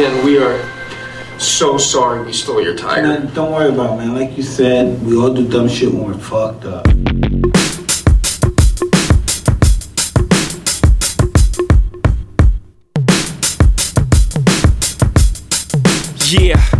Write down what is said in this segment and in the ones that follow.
Again, we are so sorry we stole your tire. Man, don't worry about it, man. Like you said, we all do dumb shit when we're fucked up. Yeah, yeah, I'm out at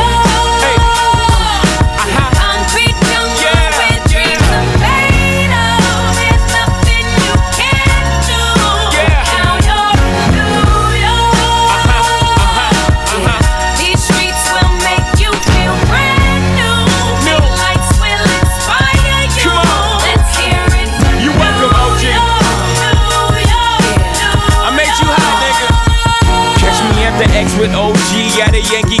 OG at a Yankee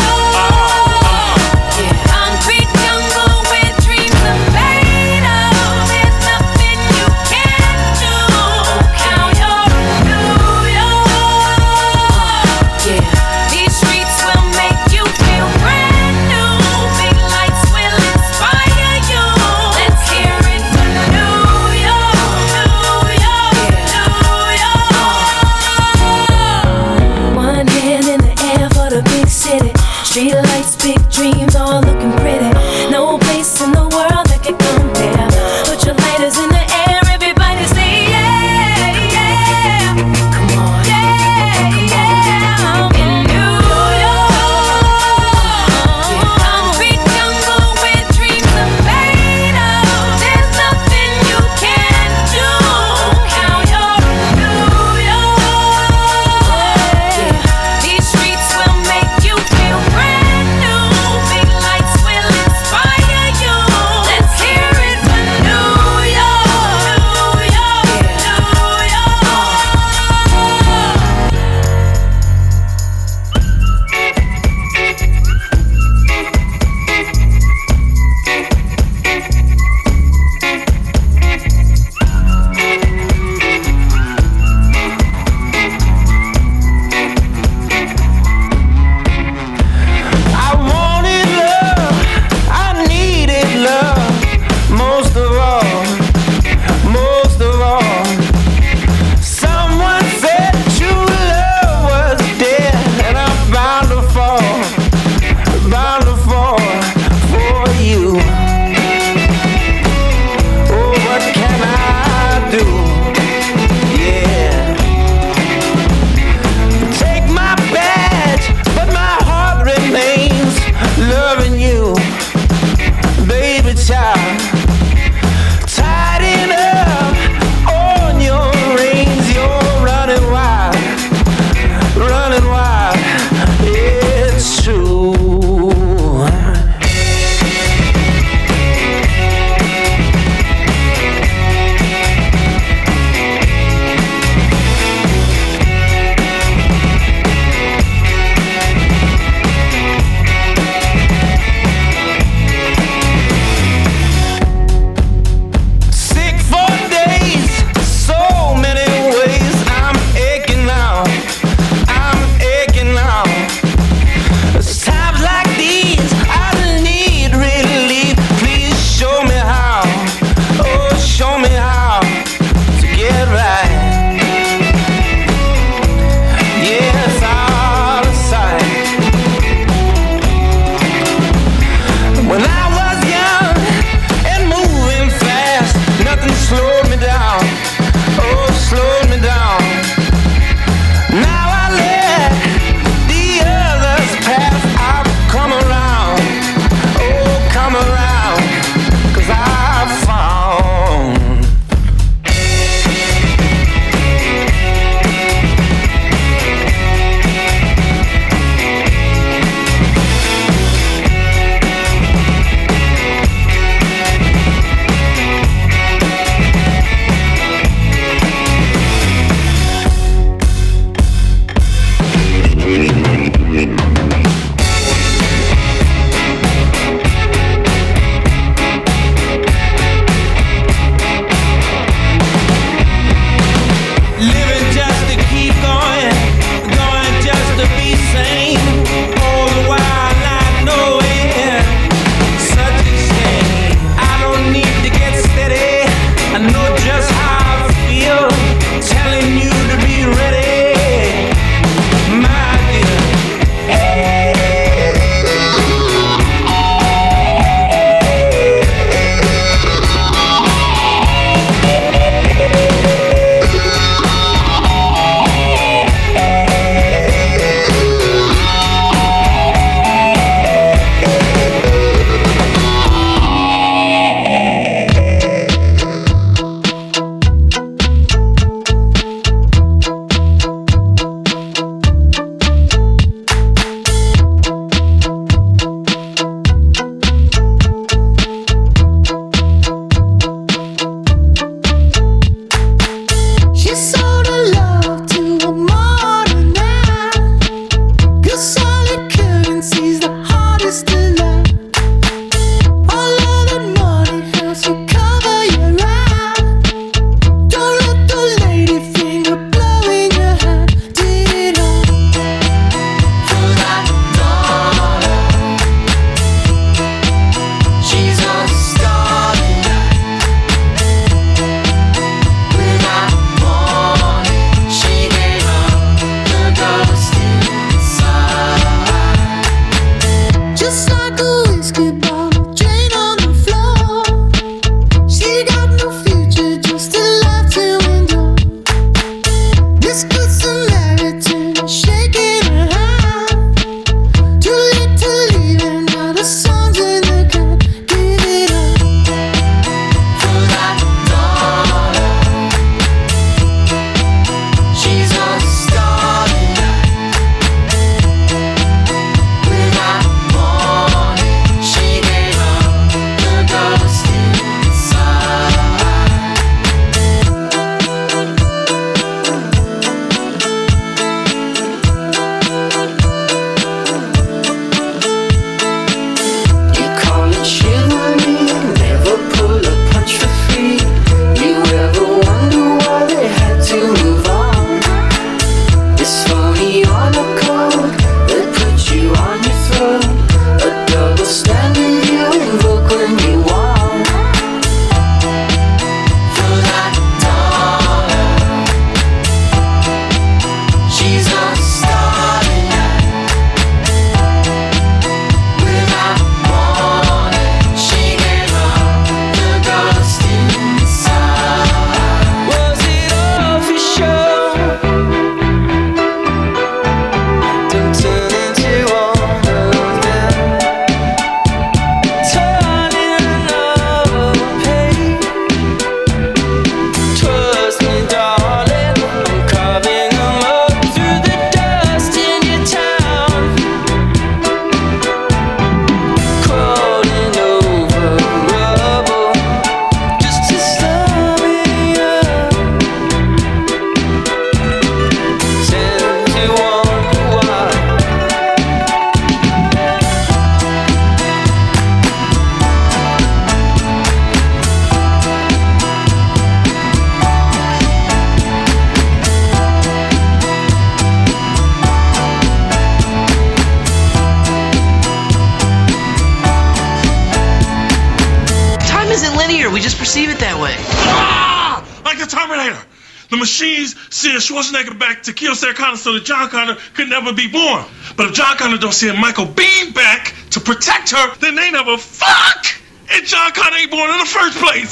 So that John Connor could never be born. But if John Connor don't send Michael Biehn back to protect her, then they never fuck! And John Connor ain't born in the first place.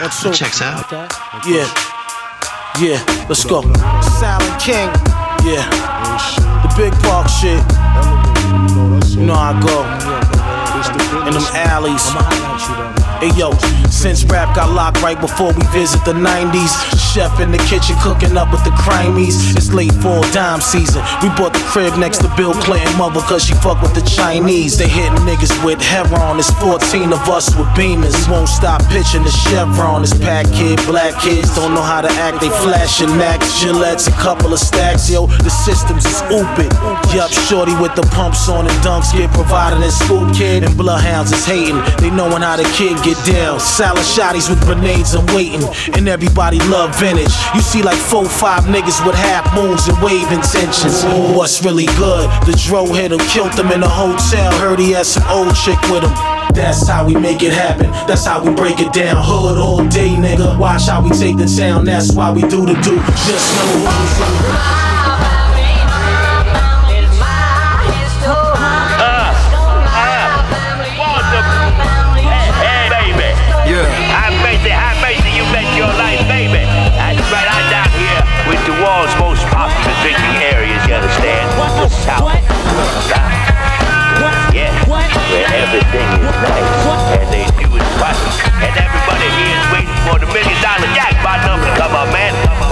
What's so? Checks out. Yeah. Yeah, let's go. Silent King. Yeah. The big park shit. You know how I go. In them alleys. Hey yo, since rap got locked right before we visit the 90s, chef in the kitchen cooking up with the crimies. It's late fall dime season. We bought the crib next to Bill Clinton mother cause she fuck with the Chinese. They hitting niggas with heroin. It's 14 of us with beamers. We won't stop pitching the chevron. It's pack kid, black kids don't know how to act. They flashing Max, Gillettes, a couple of stacks. Yo, the systems is oopid. Yup, shorty with the pumps on and dunks get provided in school kid. And bloodhounds is hating. They knowing how the kid get down. Salad shotties with grenades and waiting. And everybody love vintage. You see like four, five niggas with half moons and wave intentions. What's really good? The dro hit him, killed him in a hotel. Heard he had some old chick with him. That's how we make it happen. That's how we break it down. Hood all day, nigga. Watch how we take the town. That's why we do the do. Just know who's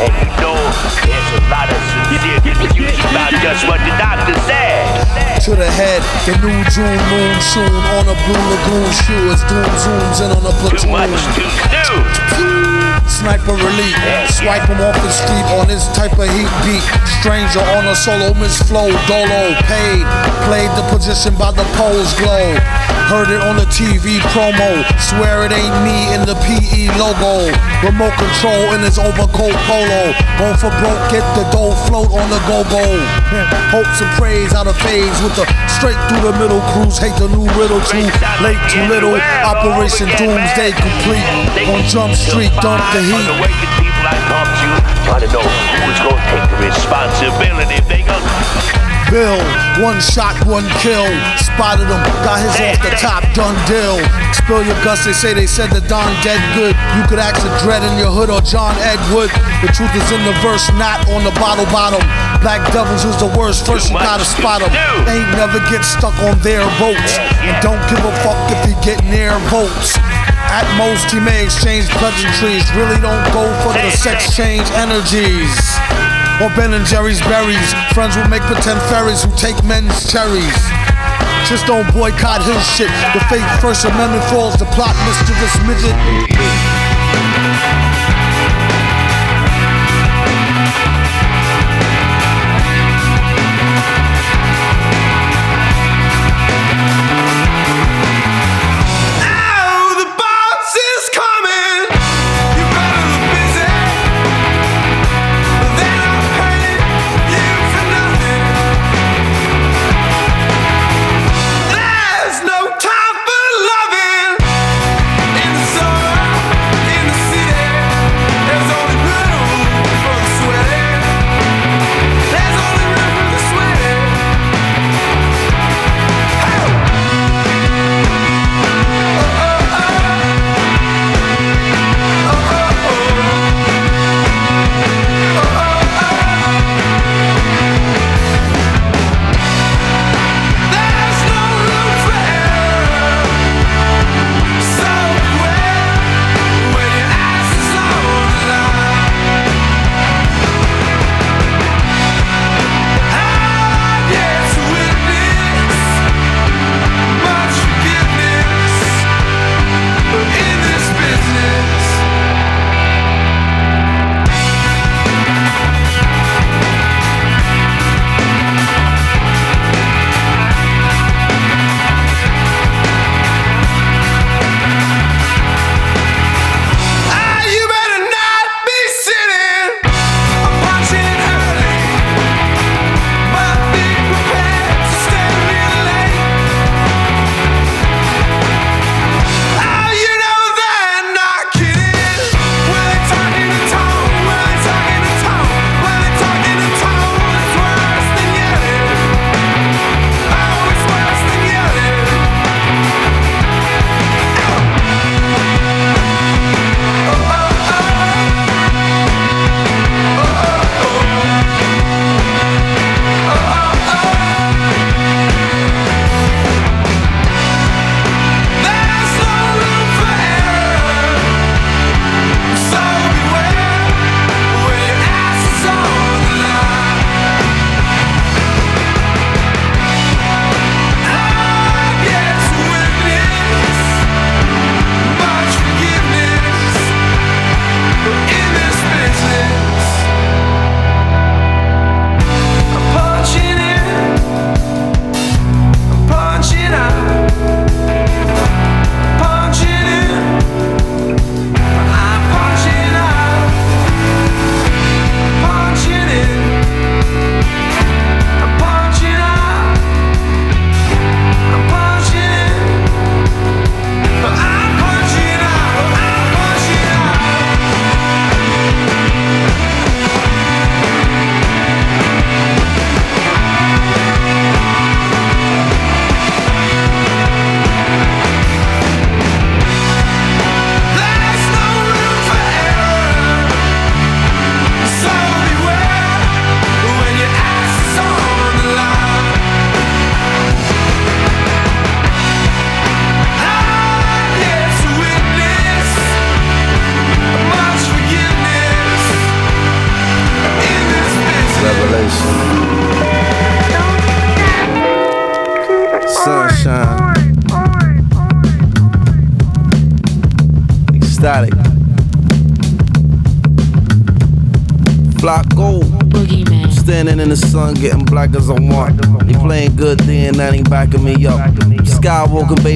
And you know, there's a lot of sincere about just what the doctor said. To the head, the new June moon soon on a blue lagoon shoe as doom zooms in on a platoon. Too much to do. Sniper elite, swipe him off the street on this type of heat beat. Stranger on a solo, Miss Flow, Dolo, paid. Played the position by the pole's glow. Heard it on the TV promo. Swear it ain't me in the PE logo. Remote control in his overcoat polo. Going for broke, get the dough float on the go-go. Hopes and praise out of phase with the straight through the middle cruise. Hate the new riddle too late, too little. Operation Doomsday complete. On Jump Street, dump the heat. The people I talk to trying to know who's gonna take the responsibility if they gonna Bill, one shot, one kill. Spotted him, got his off the top, done deal. Spill your guts, they say they said the Don dead good. You could ask a dread in your hood or John Edward. The truth is in the verse, not on the bottle bottom. Black Devils is the worst, first you gotta spot them. Ain't never get stuck on their votes. And don't give a fuck if you get near votes. At most, he may exchange pleasantries. Really don't go for the sex change energies. Or Ben and Jerry's berries. Friends will make pretend fairies who take men's cherries. Just don't boycott his shit. The fake First Amendment falls, the plot mischievous midget.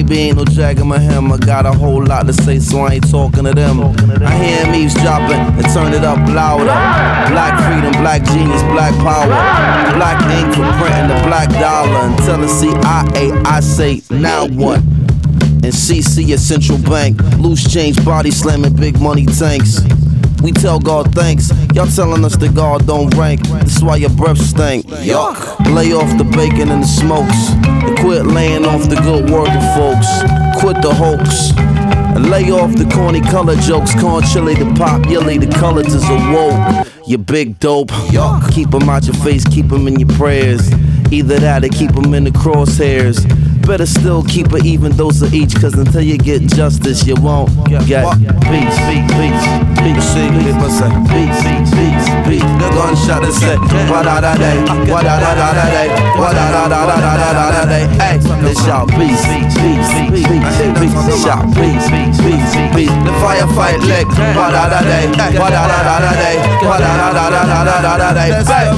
Baby, ain't no dragging my hem. I got a whole lot to say, so I ain't talking to them. I hear him eavesdropping and turn it up louder. Black freedom, black genius, black power. Black ink for printing the black dollar. Until the CIA, I say, now what? and CC at Central Bank. Loose change, body slamming, big money tanks. We tell God thanks. Y'all telling us that God don't rank. That's why your breath stink. Yuck. Lay off the bacon and the smokes. And quit laying off the good working folks. Quit the hoax. And lay off the corny color jokes. Corn chili, the pop, yelly, the colors is awoke. You big dope. Yuck. Keep 'em out your face, keep 'em in your prayers. Either that or keep 'em in the crosshairs. Better still keep an even dose of each, cause until you get justice, you won't get peace. Peace, peace, peace, peace, peace, peace, peace. The gunshot is set. wa da da day, wa da da da da day, wa da da da da da da da da day. Hey, they shout peace, peace, peace, peace, peace. Shout peace, peace, peace, peace. The firefight leg, wa da da day, wa da da da da day, wa da da da da da da da day. Hey,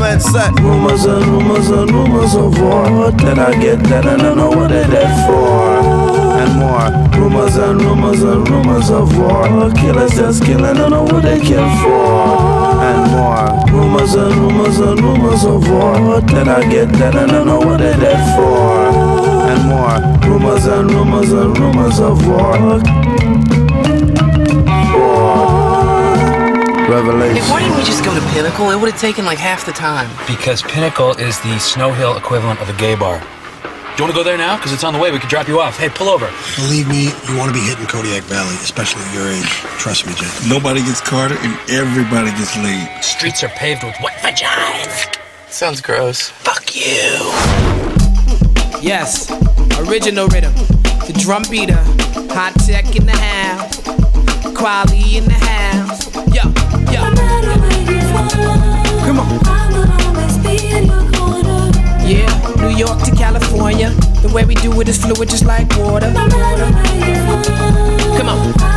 rumors and rumors and rumors of war that I get that I don't know what they're there for. And more rumors and rumors and rumors of war. Killers just killing, don't know what they kill for. And more rumors and rumors and rumors of war that I get that I don't know what they're there for. And more rumors and rumors and rumors of war. Revelation. Hey, why didn't we just go to Pinnacle? It would have taken like half the time. Because Pinnacle is the Snow Hill equivalent of a gay bar. Do you want to go there now? Because it's on the way. We could drop you off. Hey, pull over. Believe me, you want to be hitting Kodiak Valley, especially at your age. Trust me, Jay. Nobody gets Carter and everybody gets laid. Streets are paved with wet vaginas. Sounds gross. Fuck you. Yes, original rhythm. The drum beater. Hot tech in the house. Quality in the house. York to California. The way we do it is fluid, just like water. Come on.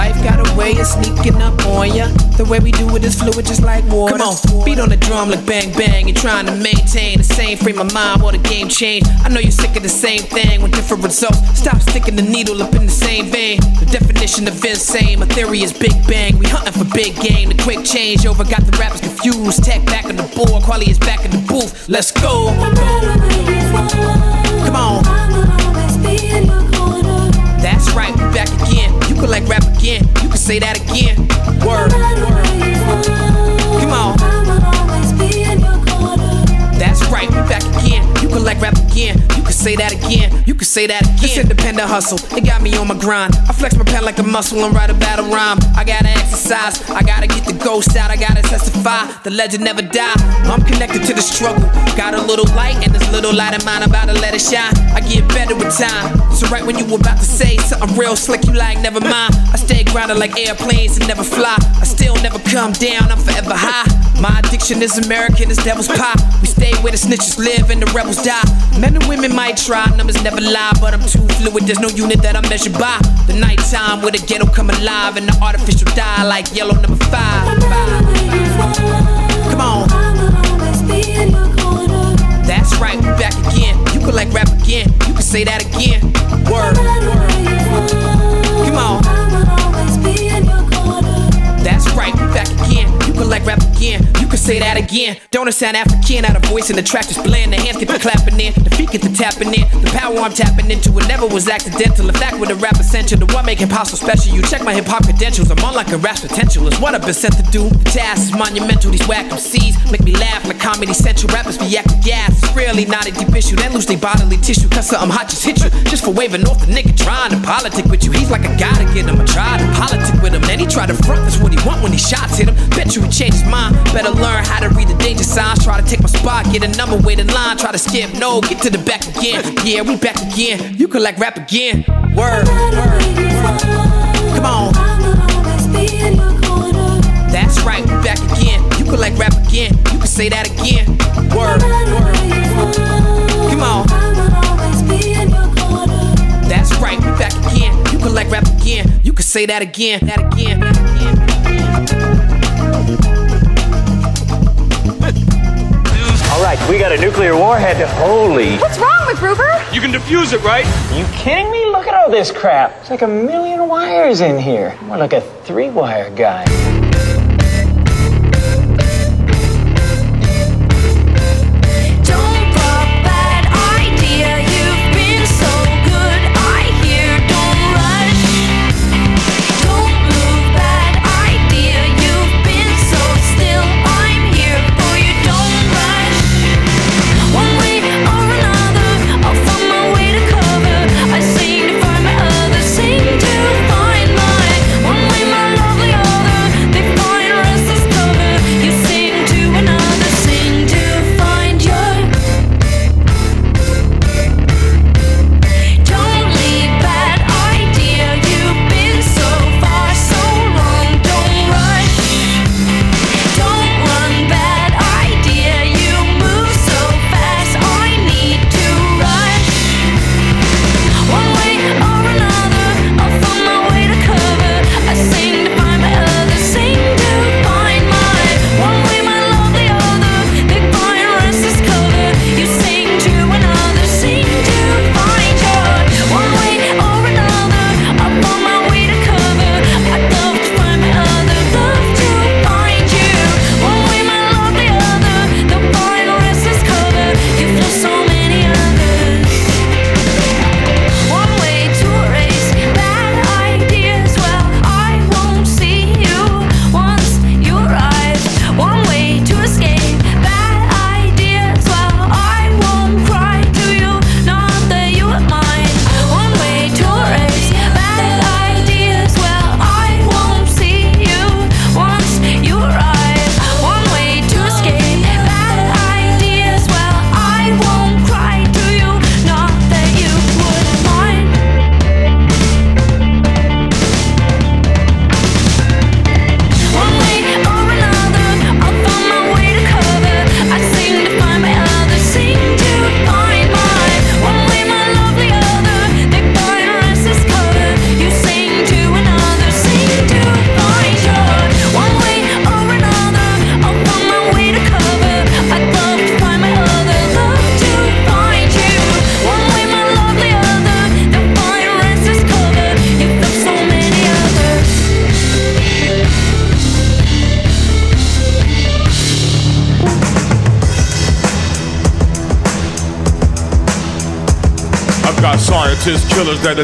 Life got a way of sneaking up on ya. The way we do it is fluid, just like water. Come on, beat on the drum like bang bang. You're trying to maintain the same frame of mind while the game change. I know you're sick of the same thing with different results. Stop sticking the needle up in the same vein. The definition of insane, my theory is big bang. We hunting for big game. The quick change over got the rappers confused. Tek back on the board, Kweli is back in the booth. Let's go. Come on. That's right, we back again. You can like rap again. You can say that again. Word. Come on. That's right, we back again. You can like rap again. You can say that again. You can say that again. This independent hustle, it got me on my grind. I flex my pen like a muscle and write a battle rhyme. I gotta exercise, I gotta get the ghost out. I gotta testify, the legend never die. I'm connected to the struggle. Got a little light and this little light of mine, about to let it shine. I get better with time. So right when you were about to say something real slick, you like never mind. I stay grounded like airplanes and never fly. I still never come down, I'm forever high. My addiction is American, it's devil's pie. We stay where the snitches live and the rebels die. Men and women might try, numbers never lie, but I'm too fluid. There's no unit that I measure by. The nighttime where the ghetto come alive and the artificial die like yellow number five. Come on. That's right, we back again. You can like rap again. You can say that again. Word. Come on. That's right, we back again. You can like rap again. You can say that again. Don't it sound African? Out of voice in the track just blend. The hands get the clapping in, the feet get the tapping in. The power I'm tapping into it never was accidental. In fact, with a rap essential, the what make hip hop so special. You check my hip hop credentials. I'm on like a rap's potential. Is what I've been sent to do. The task is monumental. These whack MCs make me laugh like comedy central. Rappers be acting gas. It's really not a deep issue. Then lose their bodily tissue. Cause something hot just hit you. Just for waving off the nigga trying to politic with you. He's like a guy to get him. I try to politic with him. Then he try to front. That's what he want when he shots hit him. Bet you he changed his mind. Better learn how to read the danger signs. Try to take my spot. Get a number, wait in line. Try to skip. No, get to the back again. Yeah, we back again. You can like rap again. Word. word. Come on. That's right, we back again. You can like rap again. You can say that again. Word, word. Come on. That's right, we back again. You can like rap again. You can say that again. That again. That All right, we got a nuclear warhead. Holy. What's wrong with Rupert? You can defuse it, right? You kidding me? Look at all this crap. It's like a million wires in here. More like a three wire guy.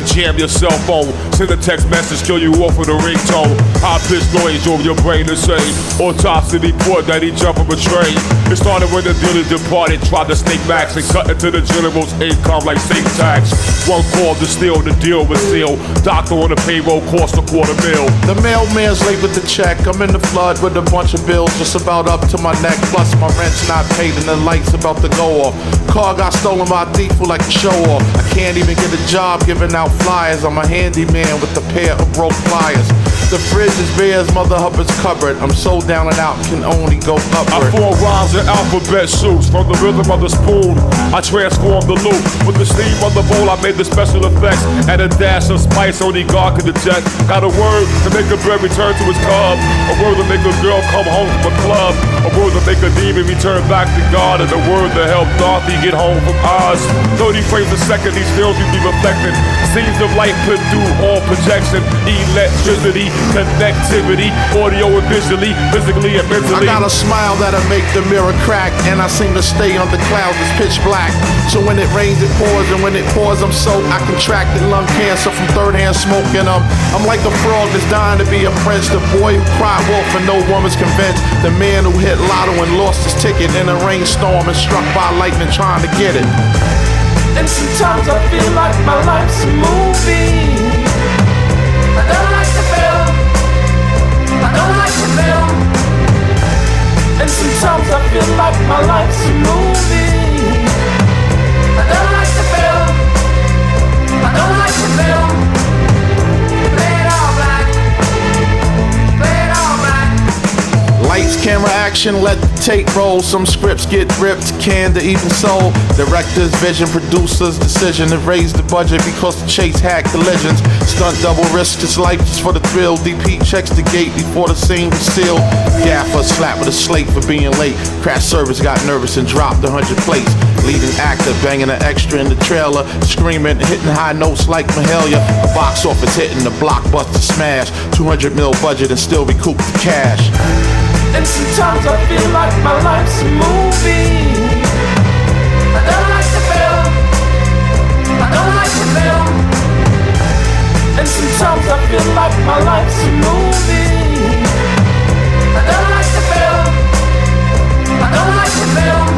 Jam your cell phone. Send a text message, kill you off with a ringtone. High pitched noise over your brain insane. Autopsy report that he jumped from a train. It started when the dealer departed, tried to sneak max and cut into the general's income like state tax. One call to steal, the deal was sealed. Doctor on the payroll cost a quarter mil. The mailman's late with the check. I'm in the flood with a bunch of bills just about up to my neck. Plus my rent's not paid and the lights about to go off. Car got stolen by a thief who like to show off. I can't even get a job giving out flyers. I'm a handyman with a pair of broke pliers. The fridge is bare as Mother Hubbard's cupboard. I'm so down and out, can only go up. I upward. form rhymes in alphabet soups from the rhythm of the spoon. I transform the loop with the steam of the bowl. I made the special effects and a dash of spice only God could detect. Got a word to make a bird return to his cub, a word to make a girl come home from a club, a word to make a demon return back to God, and a word to help Dorothy get home from Oz. 30 frames a second, these films you be reflecting. Scenes of light put through all projection, electricity, connectivity, audio and visually, physically and mentally. I got a smile that'll make the mirror crack, and I seem to stay on the clouds, it's pitch black. So when it rains, it pours, and when it pours, I'm soaked. I contracted lung cancer from third hand smoking. Um, I'm like a frog that's dying to be a prince. The boy who cried wolf and no woman's convinced. The man who hit lotto and lost his ticket in a rainstorm and struck by lightning trying to get it. And sometimes I feel like my life's a movie. Don't like the film. And sometimes I feel like my life's a movie. I don't like the film. I don't like the film. Lights, Camera action, let the tape roll. Some scripts get ripped, canned, or even sold. Director's vision, producer's decision to raise the budget because the chase had collisions. Stunt double risk his life just for the thrill. DP checks the gate before the scene was sealed. Gaffer slapped with a slate for being late. Crash service got nervous and dropped a hundred plates. Leading actor banging an extra in the trailer, screaming, hitting high notes like Mahalia. A box office hitting the blockbuster smash. 200 mil budget and still recoup the cash. And sometimes I feel like my life's a movie. I don't like the film. I don't like the film. And sometimes I feel like my life's a movie. I don't like the film. I don't like the film.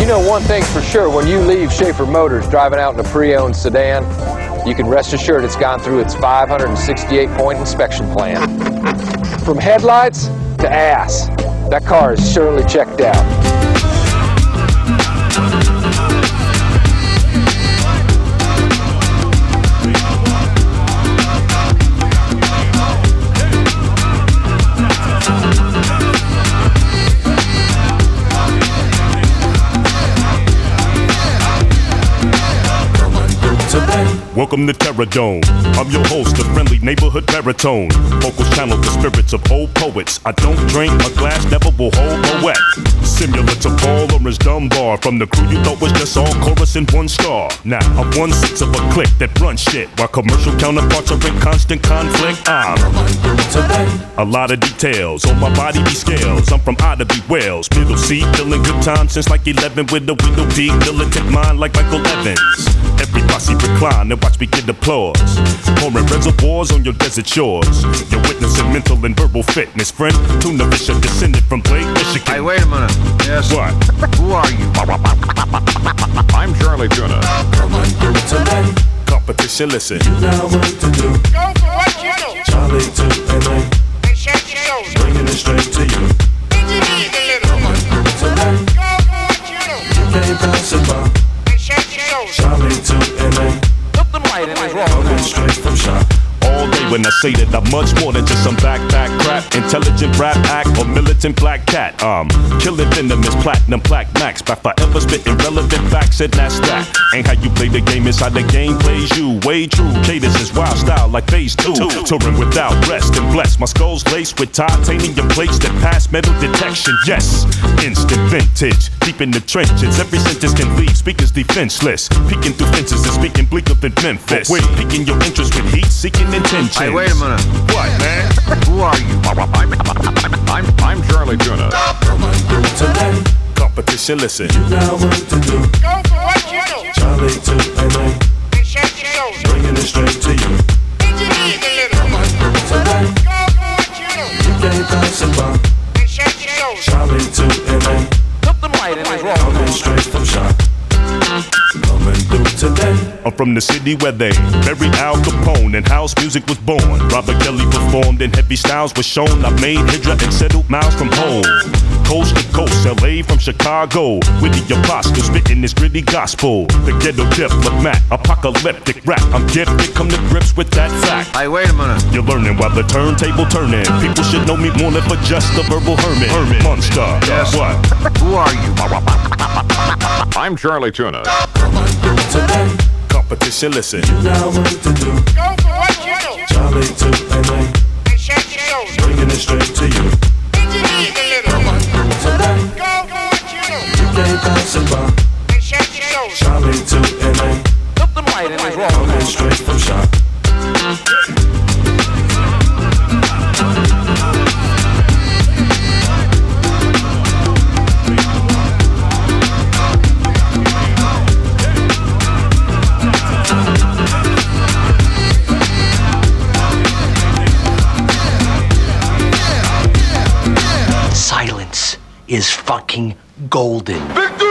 You know one thing's for sure, when you leave Schaefer Motors driving out in a pre-owned sedan, you can rest assured it's gone through its 568 point inspection plan. From headlights to ass, that car is surely checked out. Welcome to Terror Dome. I'm your host, the friendly neighborhood baritone. Vocals channel the spirits of old poets. I don't drink, a glass never will hold a wet. Similar to Paul Laurence Dunbar from the crew you thought was just all chorus and one star. Now I'm one sixth of a clique that runs shit while commercial counterparts are in constant conflict. I'm a lot of details on my body be scales. I'm from Ida B. Wells, middle seat, feeling good time since like 11 with the window deep, militant mind like Michael Evans. Every posse recline and watch me get applause. Pouring reservoirs on your desert shores. You're witnessing mental and verbal fitness, friend. Tuna Fisher descended from Lake Michigan. Hey, wait a minute. Yes. What? Who are you? I'm Charlie Tuna. Competition, listen. Now what to do? Go for what channel? Charlie to LA. And shake your shoulders. Bringing it straight to you. Bend your knees a little. Come on, today. Go for what channel? You can't pass it by. Charlie to LA. Put them right in his Coming straight from shop. All day when I say that I'm much more than just some backpack crap, intelligent rap act or militant black cat. Um, killing venomous platinum plaque max by forever spitting relevant facts and that's that. Ain't how you play the game, it's how the game plays you. Way true, cadence is wild style like phase two. Touring without rest and blessed. My skull's laced with titanium plates that pass metal detection. Yes, instant vintage, deep in the trenches. Every sentence can leave speakers defenseless. Peeking through fences and speaking bleaker than Memphis. Wait, piquing your interest with heat seeking intentions. Hey, wait a minute. What, man? Who are you? I'm, I'm, I'm Charlie Tuna. Today. Competition, listen. Now what to do? Go for what channel? Charlie to from the city where they buried Al Capone and house music was born. Robert Kelly performed and heavy styles was shown. I made Hydra and settled miles from home. Coast to coast, LA from Chicago. With the apostle spitting this gritty gospel. The ghetto diplomat, apocalyptic rap. I'm gifted, come to grips with that fact. Hey, wait a minute. You're learning while the turntable turning. People should know me more than for just a verbal hermit. Hermit, monster. Yes. What? Who are you? I'm Charlie Tuna. Today. Competition, listen. Now what to do? Go for what channel? Charlie to LA. And shake your shoulders. Bringing it straight to you. Bend your knees a little. Come on, today. Go for what channel? You can't pass it by. And shake your shoulders. Charlie to LA. Put them right in his Coming straight from shop. Is fucking golden.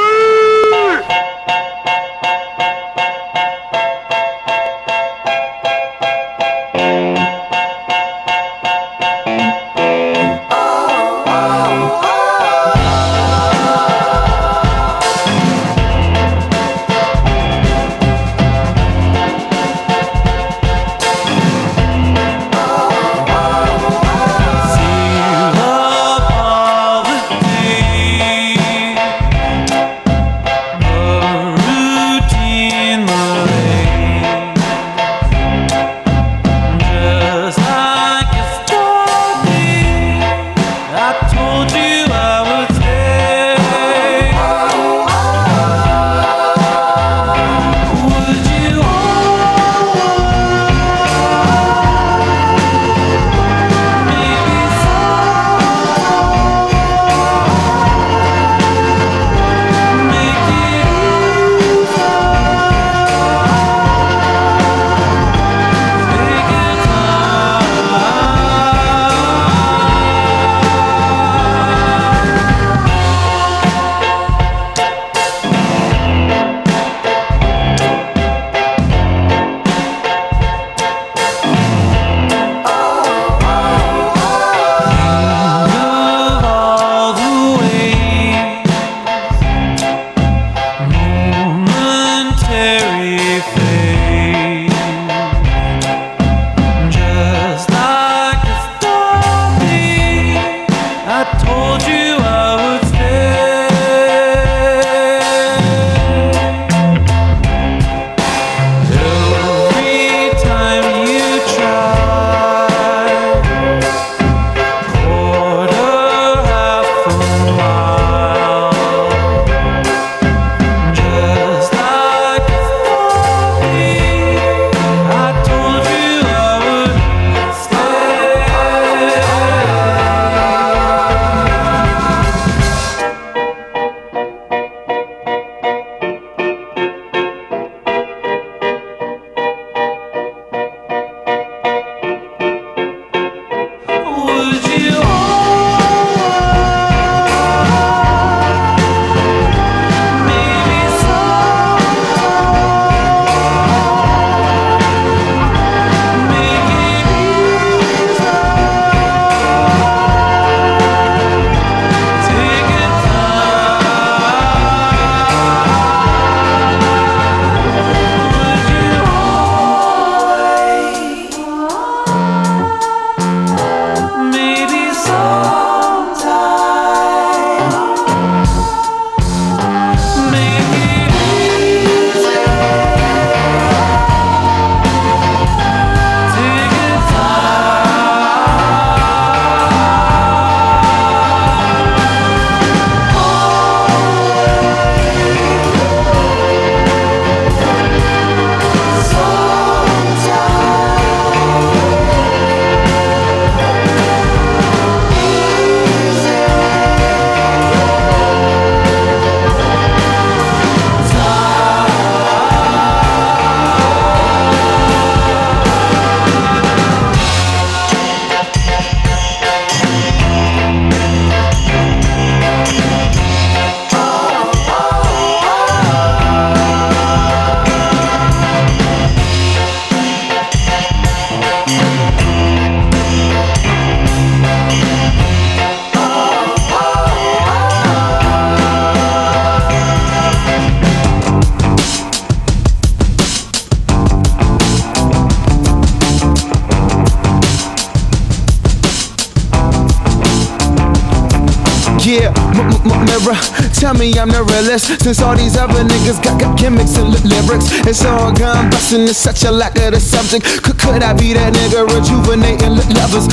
Me I'm the realest. Since all these other niggas got, got gimmicks and lyrics, it's all gone busting. It's such a lack of the subject. Could, could I be that nigga rejuvenating lovers?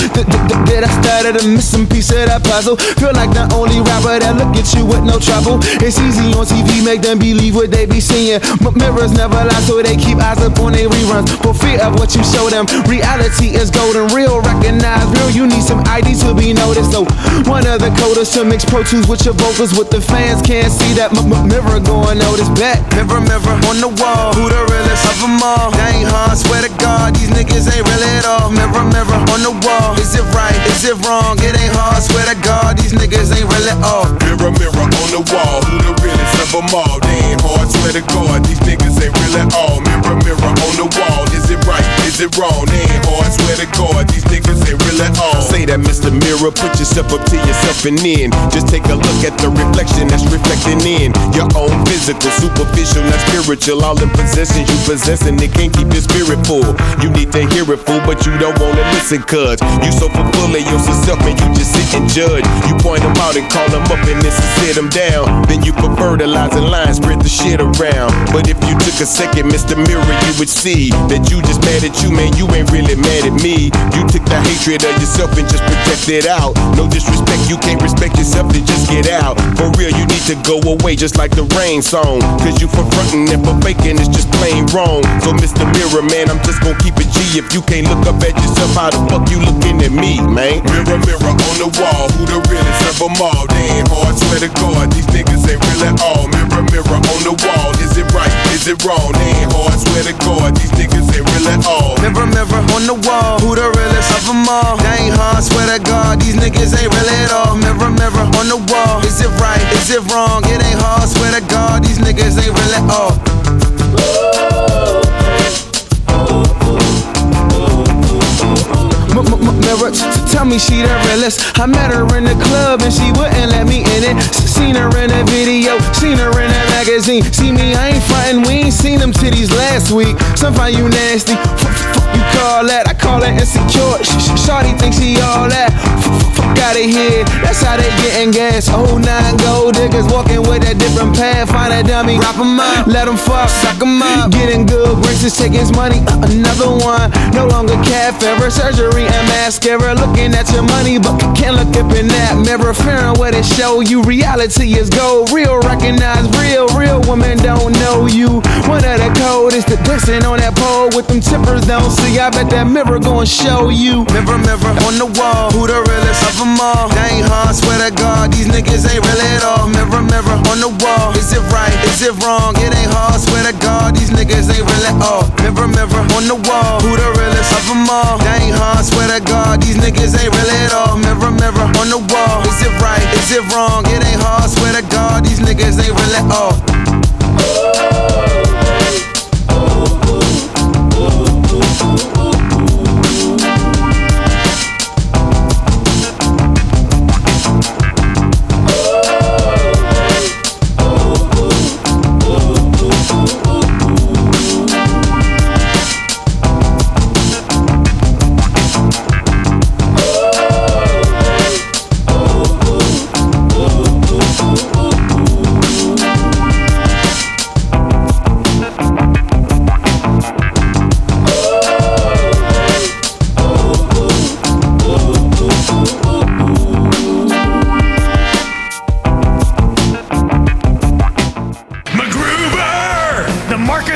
Did I start at a missing piece of that puzzle? Feel like the only rapper that look at you with no trouble. It's easy on TV, make them believe what they be seeing. M- mirrors never lie, so they keep eyes up on their reruns. For fear of what you show them, reality is golden. Real recognize real. You need some ID to be noticed. So one of the coders to mix Pro Tools with your vocals, with the fans can't see that m- m- mirror going notice back. Mirror, mirror on the wall, who the realest of them all? Ain't hard, swear to God, these niggas ain't real at all. Mirror, mirror on the wall, is it right? Is it wrong? It ain't hard, swear to God, these niggas ain't real at all. Mirror, mirror on the wall, who the realest of them all? They ain't hard, swear to God, these niggas ain't real at all. Mirror, mirror on the wall, is it right? Is it wrong? They ain't hard, swear to God, these niggas ain't real at all. Say that, Mr. Mirror, put yourself up to yourself and in. Just take a look at the reflection that's reflecting in your own physical, superficial, not spiritual. All the possessions you possessing, it can't keep your spirit full. You need to hear it full, but you don't wanna listen, cuz you so full of yourself, man, you just sit and judge. You point them out and call them up and then sit them down. Then you put fertilizing lines, spread the shit around. But if you took a second, Mr. Mirror, you would see that you just mad at you, man, you ain't really mad at me. You took the hatred of yourself and just projected out. No disrespect, you can't respect yourself, then just get out. For real, you need to go away just like the rain song. Cause you for frontin' and for faking is just plain wrong. So Mr. Mirror, man, I'm just gonna keep it G. If you can't look up at yourself, how the fuck you looking at me, man? Mirror, mirror on the wall, who the realest of them all? They ain't hard, swear to God, these niggas ain't real at all. Mirror, mirror on the wall, is it right? Is it wrong? They ain't hard, swear to God, these niggas ain't real at all. Mirror, mirror on the wall, who the realest of them all? They ain't hard, swear to God, these niggas ain't real at all. Mirror, mirror on the wall, is it right? Is it wrong? It ain't hard, swear to God, these niggas ain't real at all. Mirror, tell me she the realest. I met her in the club and she wouldn't let me in it. Seen her in a video, seen her in a magazine. See me, I ain't frontin', we ain't seen them titties last week. Some find you nasty, you call that? I call that insecure. Sh- sh- Shawty thinks she all that. Fuck out of here, that's how they getting gas. Oh nine gold diggers walking with a different path. Find a dummy, wrap 'em up, let 'em fuck, suck 'em up. Getting good taking his money, uh, another one. No longer cat ever surgery and mascara. Looking at your money, but can't look up in that mirror. Fearing what it show you. Reality is gold. Real recognize real. Real women don't know you. One of the code is the dancing on that pole with them tippers don't see. I bet that mirror gon' show you. Mirror, mirror on the wall. Who the realest of them all? They ain't hard, swear to God. These niggas ain't real at all. Mirror, mirror on the wall. Is it right? Is it wrong? It ain't hard, swear to God. These niggas ain't real at all. Mirror, mirror on the wall. Who the realest of them all? They ain't hard, swear to God. These niggas ain't real at all. Mirror, mirror on the wall. Is it right? Is it wrong? It ain't hard, swear to God. These niggas ain't real at all. MacGruber!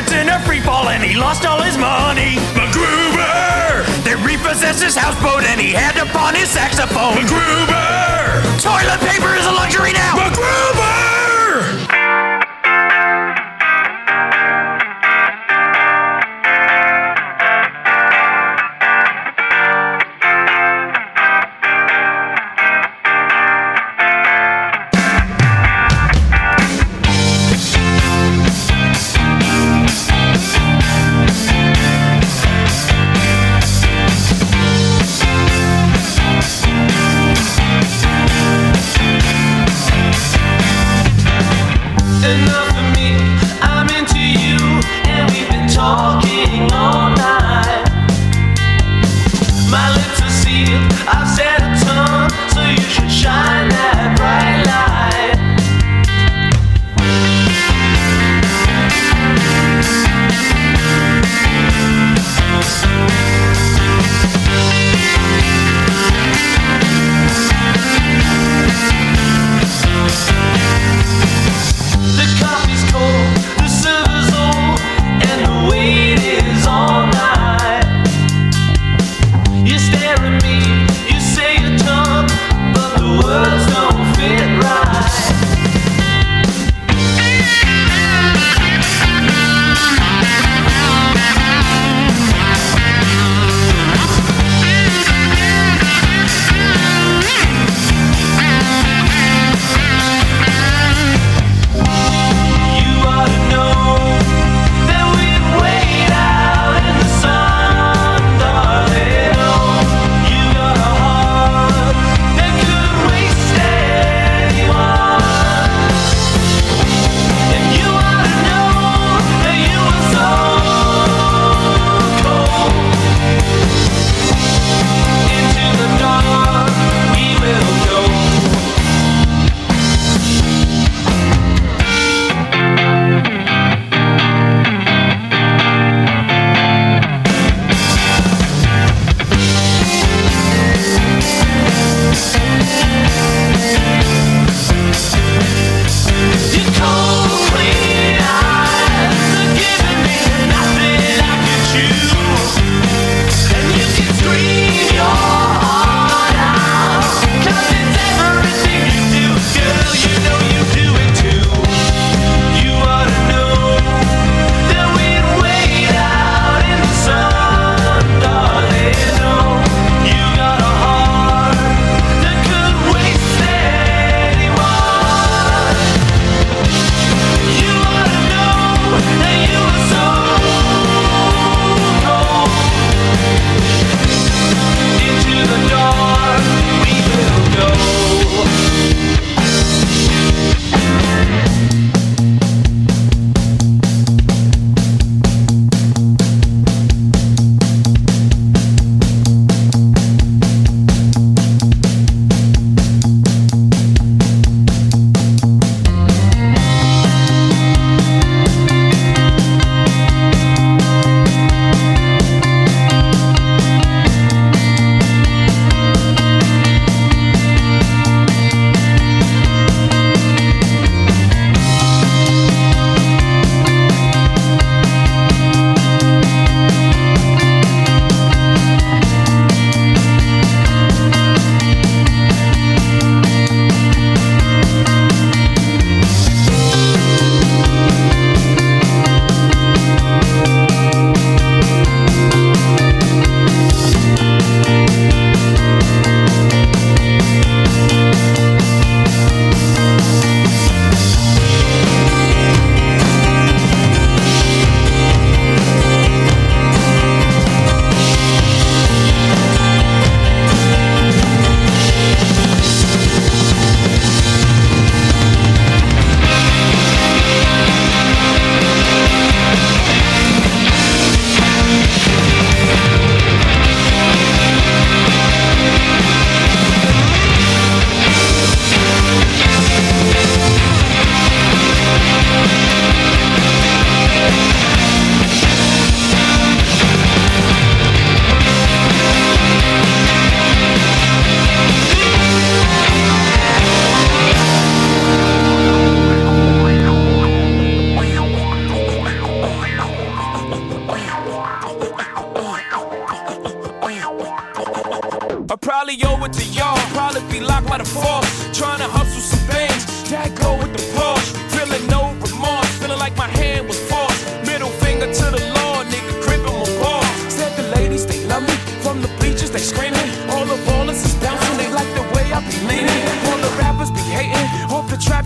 The in a free fall and he lost all his money. MacGruber! They repossessed his houseboat and he had to pawn his saxophone. MacGruber! Toilet paper is a luxury now. MacGruber!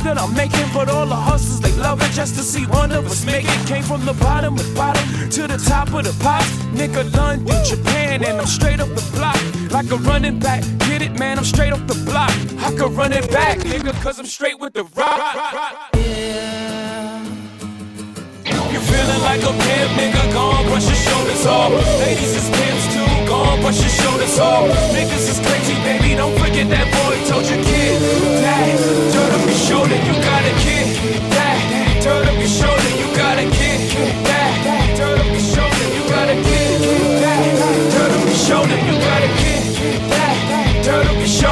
That I'm making. But all the hustlers, they love it just to see one of us make it. Came from the bottom of the bottom to the top of the pop. Nigga, done London, Japan, and I'm straight up the block. Like a running back. Get it, man, I'm straight up the block. I could run it back, nigga, cause I'm straight with the rock. You feeling like a pimp, nigga, gon' brush your shoulders off. Ladies is pimps too, gon' brush your shoulders off. Niggas is crazy, baby, don't forget that boy told you, kid. That, turn up your shoulder, you got a kid. That, turn up your shoulder, you got a kid. That, turn up your shoulder, you got a kid. That, turn up your shoulder, you got a kid. That, turn up your shoulders.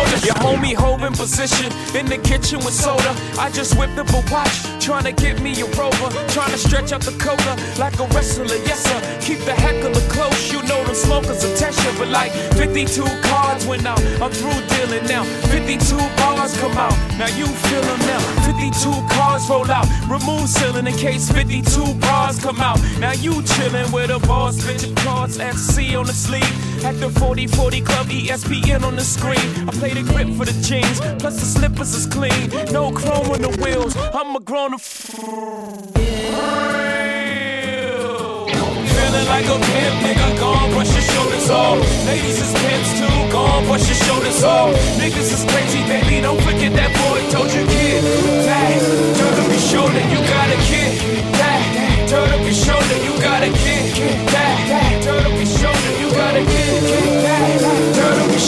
In position in the kitchen with soda. I just whipped up a watch, trying to get me a rover. Trying to stretch out the cola like a wrestler, yes sir. Keep the heck of heckler close, you know them smokers attention. But like 52 cards went out, I'm through dealing now. 52 bars come out, now you feel them now. 52 cars roll out, remove ceiling in case 52 bars come out. Now you chillin' with a boss, bitch, cards, FC on the sleeve. At the 4040 Club, ESPN on the screen. I play the grip for the jeans, plus the slippers is clean. No chrome on the wheels, I'm a grown up. Feeling like a pimp, nigga, gon' brush your shoulders off. Ladies is pimps too, gon' brush your shoulders off. Niggas is crazy, baby, don't forget that boy told you, kid. That, turn up your shoulder, you got a kid. That, turn up your shoulder, you got a kid. That,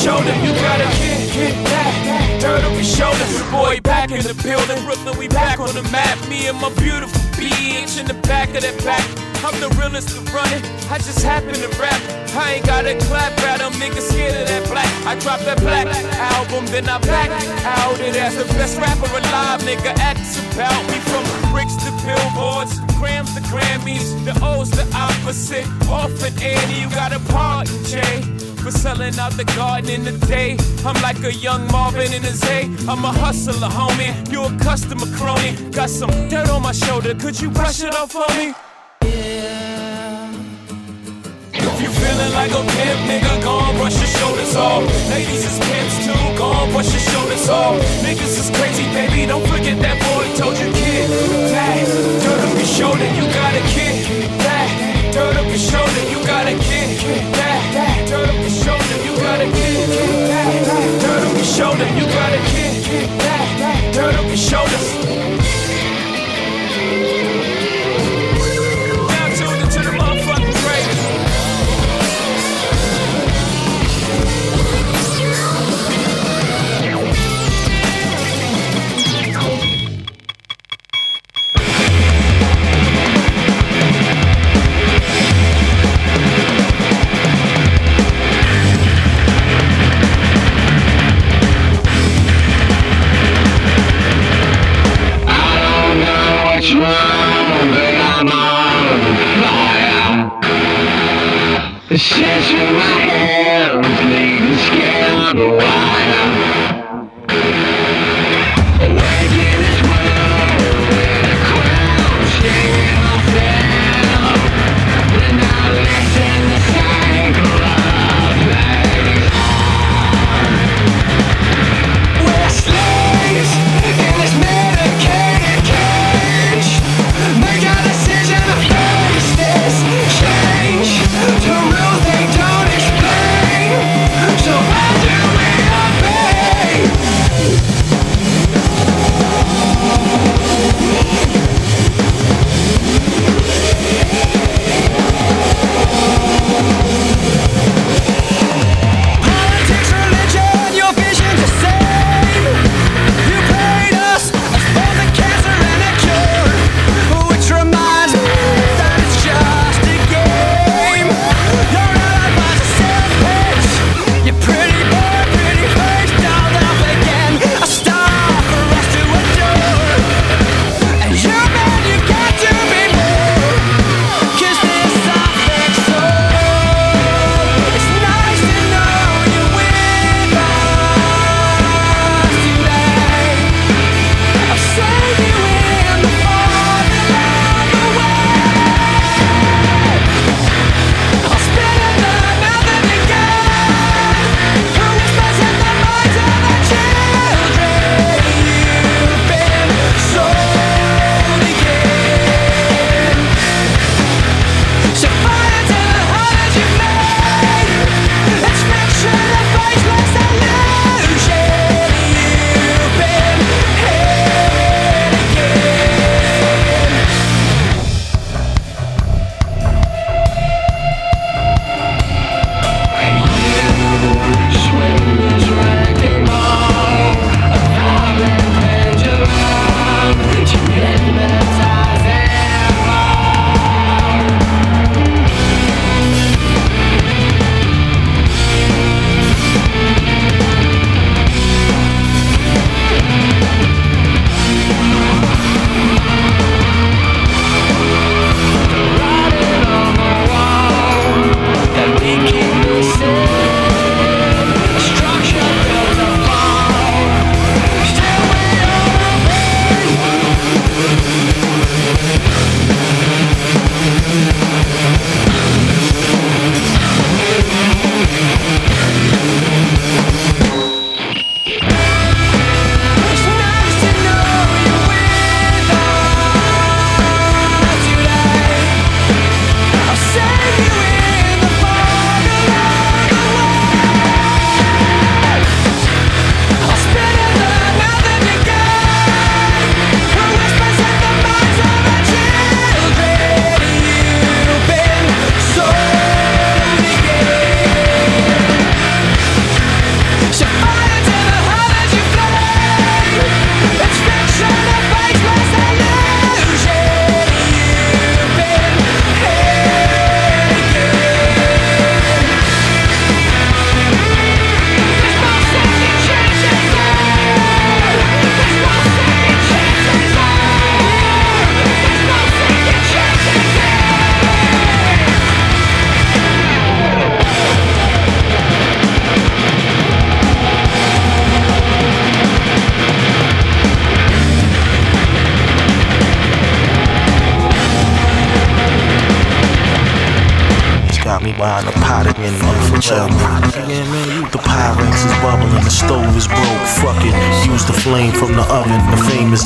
shoulder, you got a kid. That, turn up your shoulder. Boy, back in the building, Brooklyn, we back on the map. Me and my beautiful bitch in the back of that back. I'm the realest to run it. I just happen to rap. I ain't got a clap at them niggas scared of that black. I dropped that black album, then I back out it as the best rapper alive. Nigga, acts about me from bricks to billboards, grams to Grammys. The O's the opposite. Off and Annie, you got a part, Jay. For selling out the garden in the day. I'm like a young Marvin in his A. I'm a hustler, homie. You a customer crony. Got some dirt on my shoulder. Could you brush it off for me? If you feeling like a pimp, nigga, gon' brush your shoulders off. Ladies is pimps too, gon' brush your shoulders off. Niggas is crazy, baby, don't forget that boy told you, kid. That, turn up your shoulder, you got a kid. That, turn up your shoulder, you got a kid. Turn up your shoulder, you got a kid. That, turn up your shoulder, you got a kid. That, turn up your shoulders. It's just who I am, being scared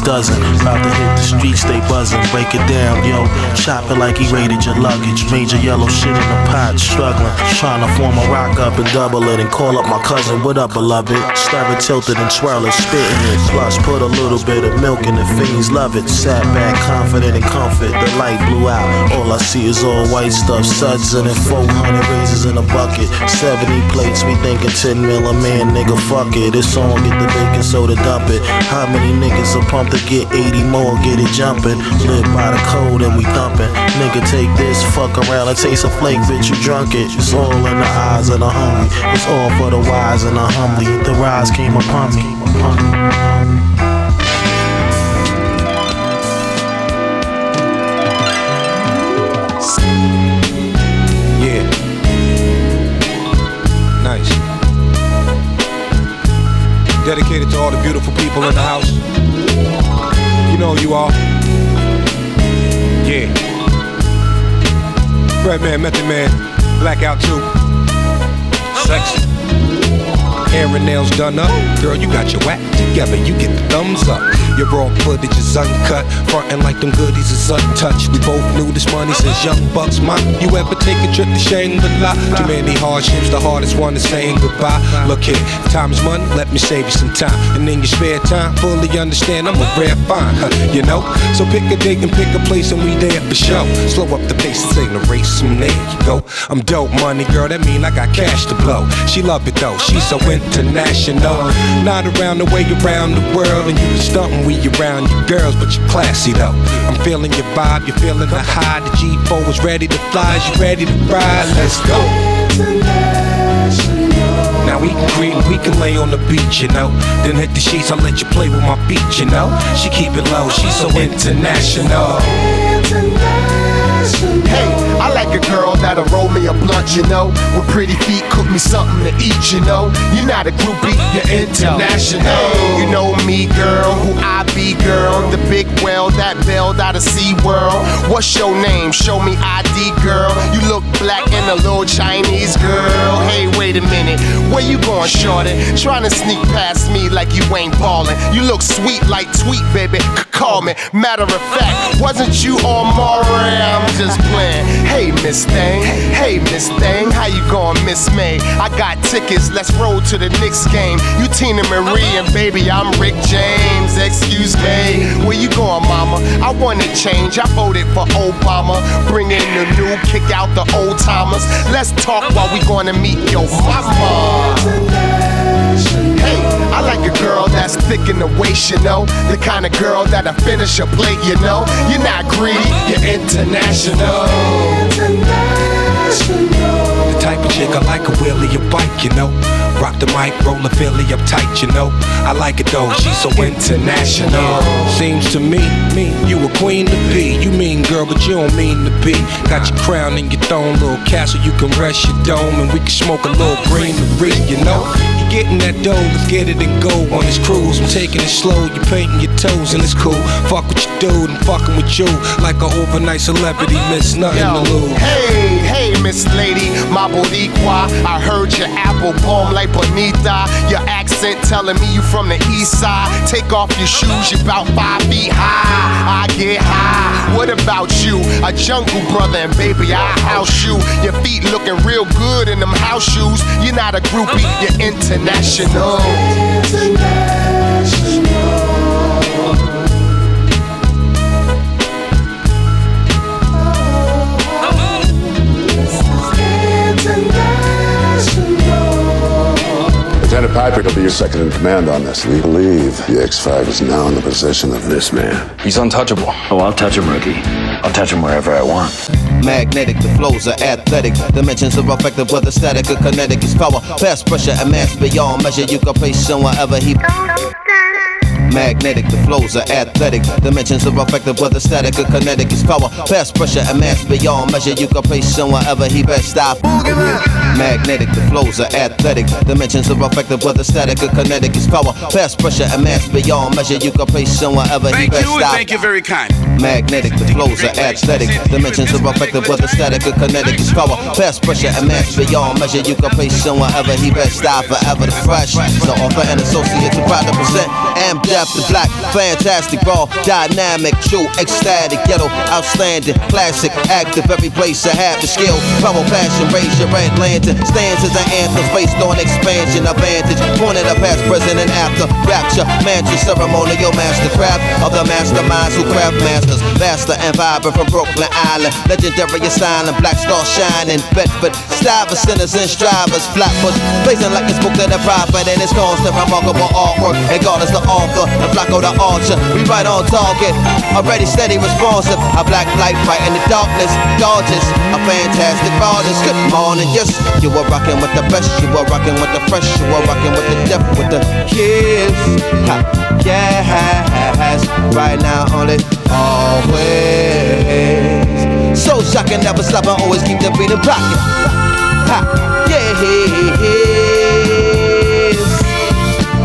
dozen. About to hit streets, stay buzzing. Break it down, yo. Chop it like he raided your luggage. Major yellow shit in the pot, struggling. Trying to form a rock up and double it and call up my cousin. What up, beloved? Stir it, tilt it, and twirl it, spitting it. Plus, put a little bit of milk in the fiends, love it. Sat back, confident and comfort. The light blew out. All I see is all white stuff, suds and 400 razors in a bucket. 70 plates, we thinking 10 mil a man, nigga. Fuck it. It's on, get the baking soda, dump it. How many niggas are pumped to get 80 more, get it jumping? Live by the and we. Nigga, take this, fuck around and taste a flake, bitch, you drunk it. It's all in the eyes of the hungry. It's all for the wise and the humbly. The rise came upon me. Upon me. Yeah. Nice. Dedicated to all the beautiful people in the house. You know you are. Yeah. Redman, Method Man, Blackout 2. Sexy. Hair and nails done up. Girl, you got your act together. You get the thumbs up. Your raw footage is uncut. Frontin' like them goodies is untouched. We both knew this money since young bucks. Mine. You ever take a trip to Shangri-La? Too many hardships. The hardest one is saying goodbye. Look here, if time is money. Let me save you some time. And in your spare time, fully understand I'm a rare find. Huh, you know. So pick a date and pick a place, and we there for show. Slow up the pace. and a race. And there you go. I'm dope money, girl. That mean I got cash to blow. She love it though. She's so international. Not around the way around the world, and you can stuntin' we around your girls, but you're classy though. I'm feeling your vibe, you're feeling the high. The G4 is ready to fly, you ready to ride. Let's go. Now we can creep, we can lay on the beach, you know. Then hit the sheets, I'll let you play with my feet, you know. She keep it low, she's so international. Hey, I like a girl that'll roll me a blunt, you know. With pretty feet, cook me something to eat, you know. You're not a groupie, you're international. You know me, girl, who I be, girl. The big whale that bailed out of SeaWorld. What's your name? Show me ID, girl. You look black and a little Chinese girl. Hey, wait a minute, where you going, shorty? Trying to sneak past me like you ain't ballin'. You look sweet like tweet, baby. Call me. Matter of fact, wasn't you on Maury? I'm just playing. Hey, Miss Thing. Hey, Miss Thing. How you going, Miss May? I got tickets. Let's roll to the Knicks game. You Teena Marie and baby, I'm Rick James. Excuse me. Where you going, mama? I wanna change. I voted for Obama. Bring in the new, kick out the old timers. Let's talk while we gonna meet your mama. Hey, I like a girl that's thick in the waist, you know. The kind of girl that'll finish a plate, you know. You're not greedy, you're international. The type of I like a wheelie a bike, you know. Rock the mic, roll a Philly up tight, you know. I like it though, she's so international. Seems to me, me, you a queen to be. You mean girl, but you don't mean to be. Got your crown and your throne, little castle, you can rest your dome, and we can smoke a little greenery, you know. Getting that dough, let's get it and go on this cruise. I'm taking it slow, you painting your toes, and it's cool. Fuck what you do, and fucking with you like an overnight celebrity, miss nothing to lose. Hey, hey, Miss Lady, my Boricua. I heard your apple bomb like Bonita. Your accent telling me you from the east side. Take off your shoes, you about five feet high. I get high. What about you? A jungle brother, and baby, I house you. Your feet looking real good in them house shoes. You're not a groupie, you're international. Lieutenant Patrick will be your second in command on this. We believe the X5 is now in the possession of this man. He's untouchable. Oh, I'll touch him, rookie. I'll touch him wherever I want. Magnetic, the flows are athletic. Dimensions are effective, whether static or kinetic is power. Past pressure and mass beyond measure. You can place him wherever he. Magnetic, the flows are athletic. Dimensions are effective, whether static or kinetic is power. Past pressure and mass beyond measure. You can place him wherever he best stop. Magnetic, the flows are athletic. Dimensions are effective, whether static or kinetic is power. Past pressure and mass beyond measure. You can place him wherever he best stop. thank you very kind. Magnetic, the flows are athletic. Dimensions are effective, whether static or kinetic is power. Pressure and mass beyond measure. You can place him wherever he best stop. Forever the fresh. So offer and associates are proud to present. Am deaf to black, fantastic, raw, dynamic, true, ecstatic, ghetto, outstanding, classic, active. Every place I have the skill, power, passion, raise your red lantern. Stands as an anthem based on expansion, advantage. Pointed at past, present, and after. Rapture, mantra, ceremonial mastercraft. Other masterminds who craft masters. Vaster and vibrant from Brooklyn Island. Legendary asylum, black star shining. Bedford, Stivers, sinners and strivers. Flatbush, blazing like it's book to the prophet. And it's constant, remarkable artwork. And God is the author. And Flacco the archer. We right on target. Already steady, responsive. A black light fight in the darkness. Gorgeous, a fantastic artist. Good morning, yes. You were rocking with the best. You were rocking with the fresh. You were rocking with the depth. With the kids. Ha, yes. Right now, only always. So shocking, never stop. I always keep the beat in pocket. Ha, yeah.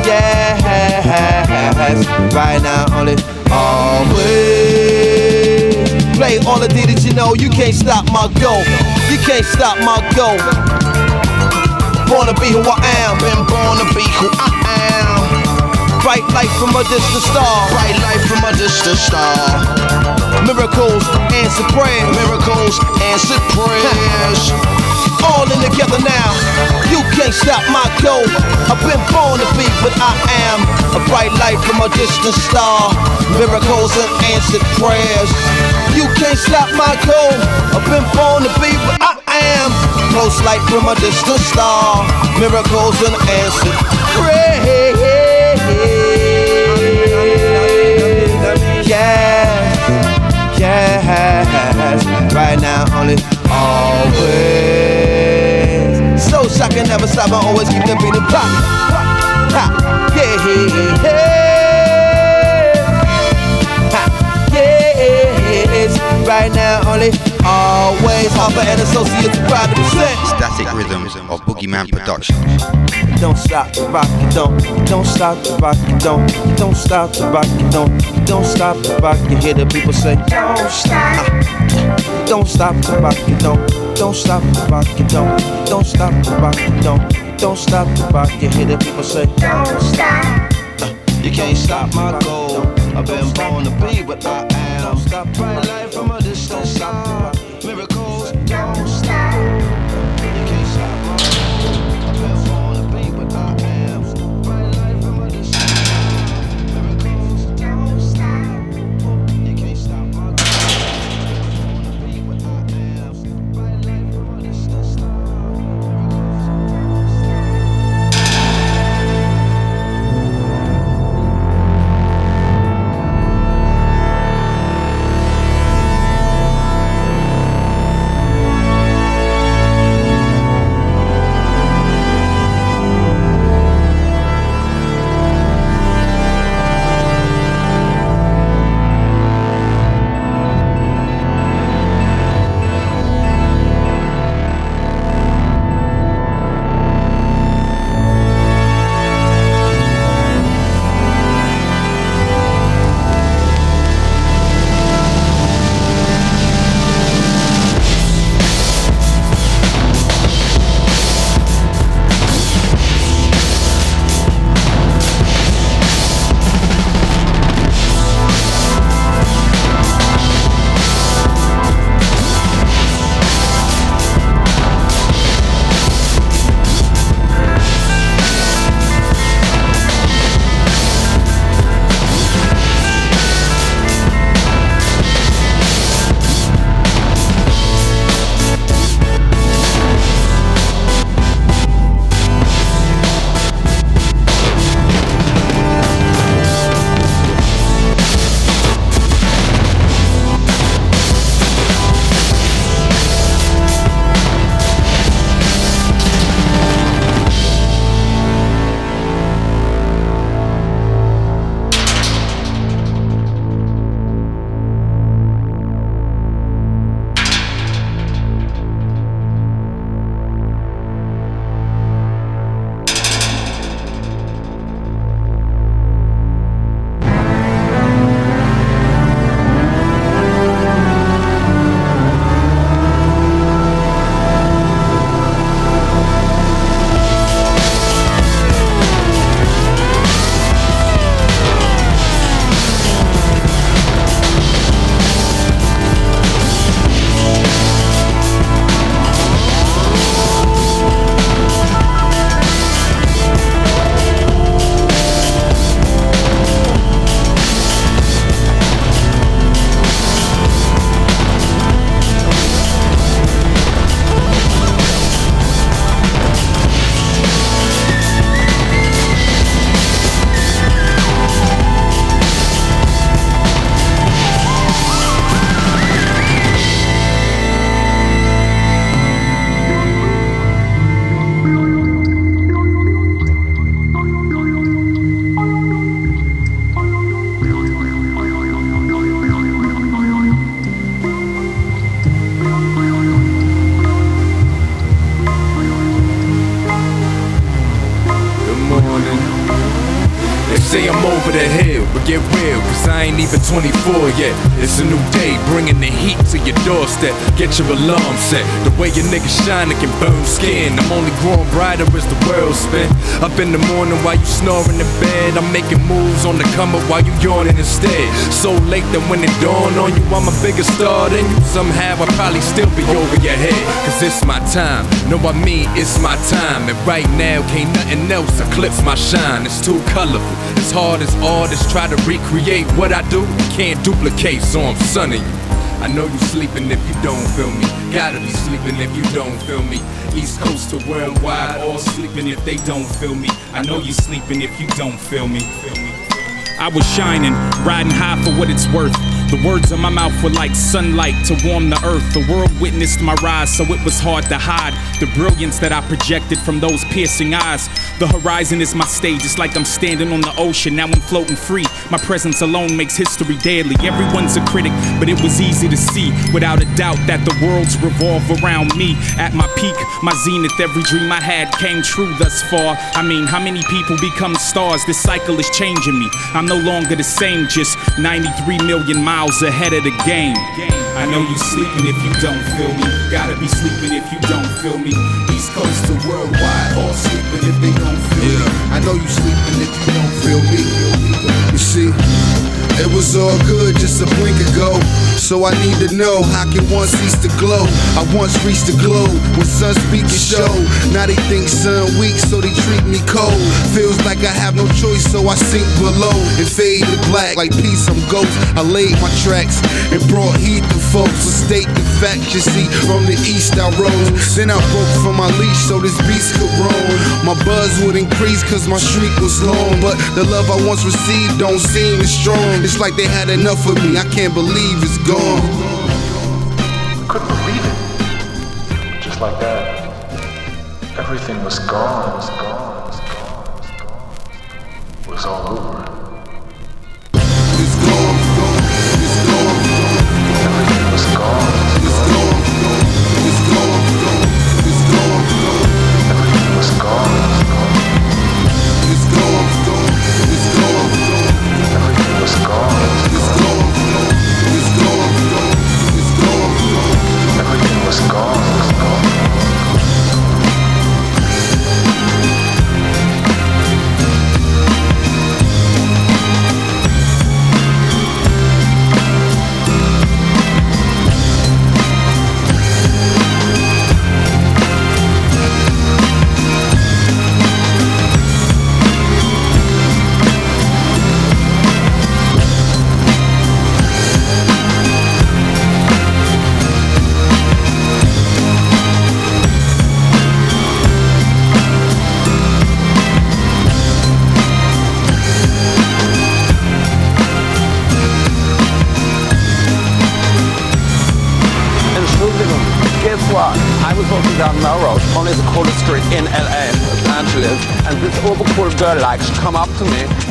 Yes. Right now, only always. Play all the D that you know. You can't stop my go. You can't stop my go. Born to be who I am. Been born to be who I am. Bright light from a distant star. Bright light from a distant star. Miracles answer prayers. Miracles answer prayers. All in together now. Can't stop my goal. I've been born to be what I am. A bright light from a distant star. Miracles and answered prayers. You can't stop my goal. I've been born to be what I am. Close light from a distant star. Miracles and answered prayers. Yes, yes. Right now, only always. So shocking, never stop. I always keep the beat in pocket. Ha, yeah, yeah, yeah. Ha, yes. Right now, only always. Harper and Associates, proud to present. Static Rhythms of Boogeyman Production. Don't stop the rock, you don't, don't stop the rock, you don't, don't stop the rock, you don't, don't stop the rock. You hear the people say, Don't stop. Don't stop the rock, you don't, don't stop the rock, you don't, don't stop the rock, you don't, don't stop the rock. You hear the people say, Don't stop. Uh, you can't stop my goal. I've been born to be what I am. Stop bright light from a distance. Stop. Miracles, The way your niggas shine, it can burn skin. I'm only growing brighter as the world spin. Up in the morning while you snoring in bed, I'm making moves on the come up while you yawning instead. So late that when it dawn on you, I'm a bigger star than you. Somehow I'll probably still be over your head, cause it's my time. No, I mean, it's my time. And right now, can't nothing else eclipse my shine. It's too colorful. As hard as artists try to recreate what I do, can't duplicate, so I'm sunning you. I know you sleeping if you don't feel me. Gotta be sleeping if you don't feel me. East Coast to worldwide, all sleeping if they don't feel me. I know you sleeping if you don't feel me. Feel me. I was shining, riding high for what it's worth. The words of my mouth were like sunlight to warm the earth. The world witnessed my rise, so it was hard to hide the brilliance that I projected from those piercing eyes. The horizon is my stage, it's like I'm standing on the ocean. Now I'm floating free. My presence alone makes history deadly. Everyone's a critic, but it was easy to see, without a doubt, that the worlds revolve around me. At my peak, my zenith, every dream I had came true thus far. I mean, how many people become stars? This cycle is changing me. I'm no longer the same, just 93 million miles ahead of the game. I know you sleeping if you don't feel me. Gotta be sleeping if you don't feel me. East Coast to worldwide, all sleeping if they don't feel me. I know you sleeping if you don't feel me. You see, it was all good just a blink ago. So I need to know how can one cease to glow? I once reached the globe when sun speak and show. Now they think sun weak, so they treat me cold. Feels like I have no choice, so I sink below and fade to black like peace. I'm ghost. I laid my tracks and brought heat to folks. State the fact you see, from the east I rose. Then I broke from my leash so this beast could roam. My buzz would increase cause my streak was long. But the love I once received don't seem as strong. It's like they had enough of me. I can't believe it's gone. Couldn't believe it. Just like that. Everything was gone, was gone, was gone, was gone. Was all over. Everything was gone. Was gone. Was gone.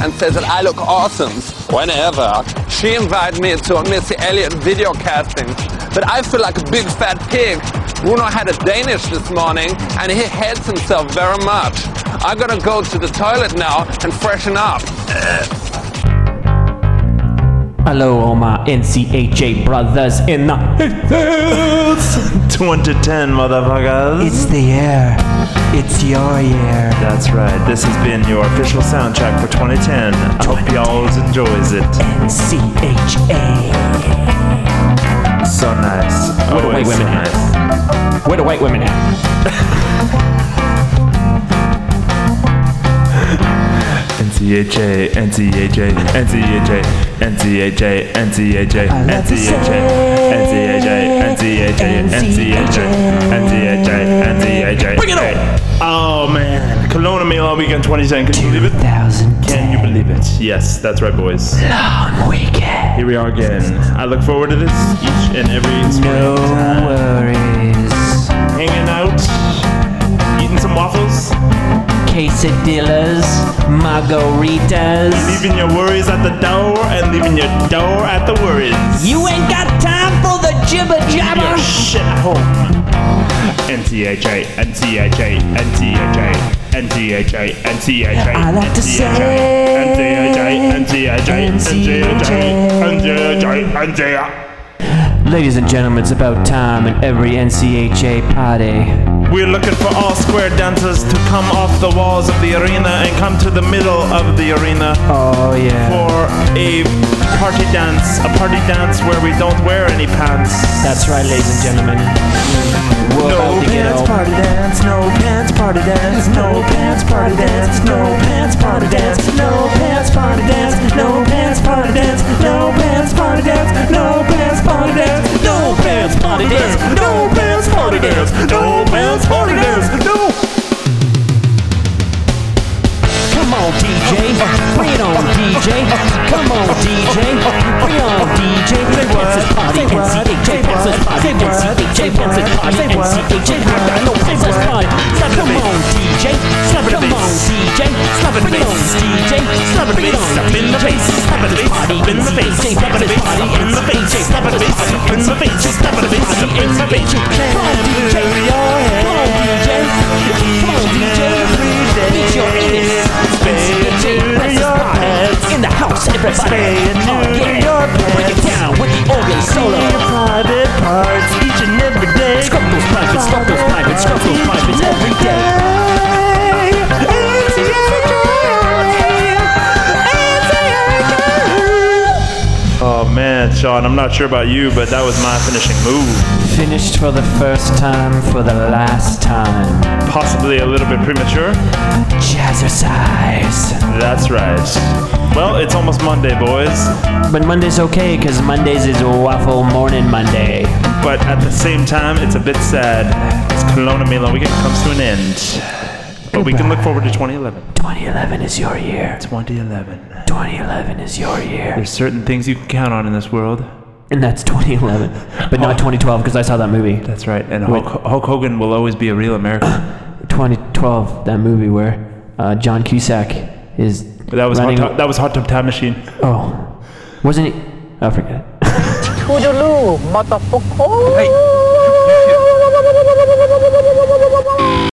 And say that I look awesome. Whenever she invited me to a Missy Elliott video casting, but I feel like a big fat pig. Bruno had a Danish this morning, and he hates himself very much. I'm gonna go to the toilet now and freshen up. Hello, all my NCHA brothers in the hills. 2010, motherfuckers. It's the year. It's your year. That's right. This has been your official soundtrack for 2010. I hope y'all enjoys it. NCHA. So nice. Where the white Always so women at? nice. Where the white women at? NCHA, NCHA, NCHA, NCHA, NCHA, I love to NCHA, NCHA, NCHA, NCHA, NCHA, NCHA. Bring it on! Oh man, Kelowna Mail Weekend 2010. Can you believe it? Can you believe it? Yes, that's right, boys. Long weekend. Here we are again. I look forward to this each and every spring. No worries. Hanging out, eating some waffles, Quesadillas, margaritas. leaving your worries at the door, and leaving your door at the worries. You ain't got time for the jibber jabber. Shit at home. NCHA, NCHA, NCHA, NCHA, NCHA, I like to say NCHA, Ladies and gentlemen, it's about time in every NCHA party. We're looking for all square dancers to come off the walls of the arena and come to the middle of the arena. Oh yeah. For a party dance, a party dance where we don't wear any pants. That's right, ladies and gentlemen. We're No about to get pants party dance, no pants party dance, no pants party dance, no pants party dance, no pants party dance, no pants party dance, no pants party dance, no pants party dance, no pants party dance, no pants party dance, no pants party dance, no. Come on, DJ. Bring it on, DJ. Come on, DJ. Bring it on, DJ. Say what? Say what? Say what? Say what? Say what? Say what? Say what? Now come on, DJ. Slap it Come on, DJ. Slap it Bring it on, DJ. Slap it Bring it on, DJ. Slap it Party in the face. Slap it Party in the face. Slap it in the face. Slap it Party in the face. Come on, DJ. Come on, DJ. Come on, DJ. Beat your ass. NCHA Pantsers party in the house, everybody. Oh yeah, break it down with the organ solo. Your Private parts each and every day. Scrub those privates, scrub those privates, scrub those privates every day. Man, Sean, I'm not sure about you, but that was my finishing move. Finished for the first time, for the last time. Possibly a little bit premature. Jazzercise. That's right. Well, it's almost Monday, boys. But Monday's okay, because Mondays is Waffle Morning Monday. But at the same time, it's a bit sad. It's Kelowna Milan weekend comes to an end. But we can look forward to 2011. 2011 is your year. 2011. 2011 is your year. There's certain things you can count on in this world. And that's 2011, but not 2012 because I saw that movie. That's right. And Hulk, Hulk Hogan will always be a real American. 2012, that movie where uh, John Cusack is. That was hot tub, that was hot tub time machine. Oh, wasn't he? I forget. Motherfucker.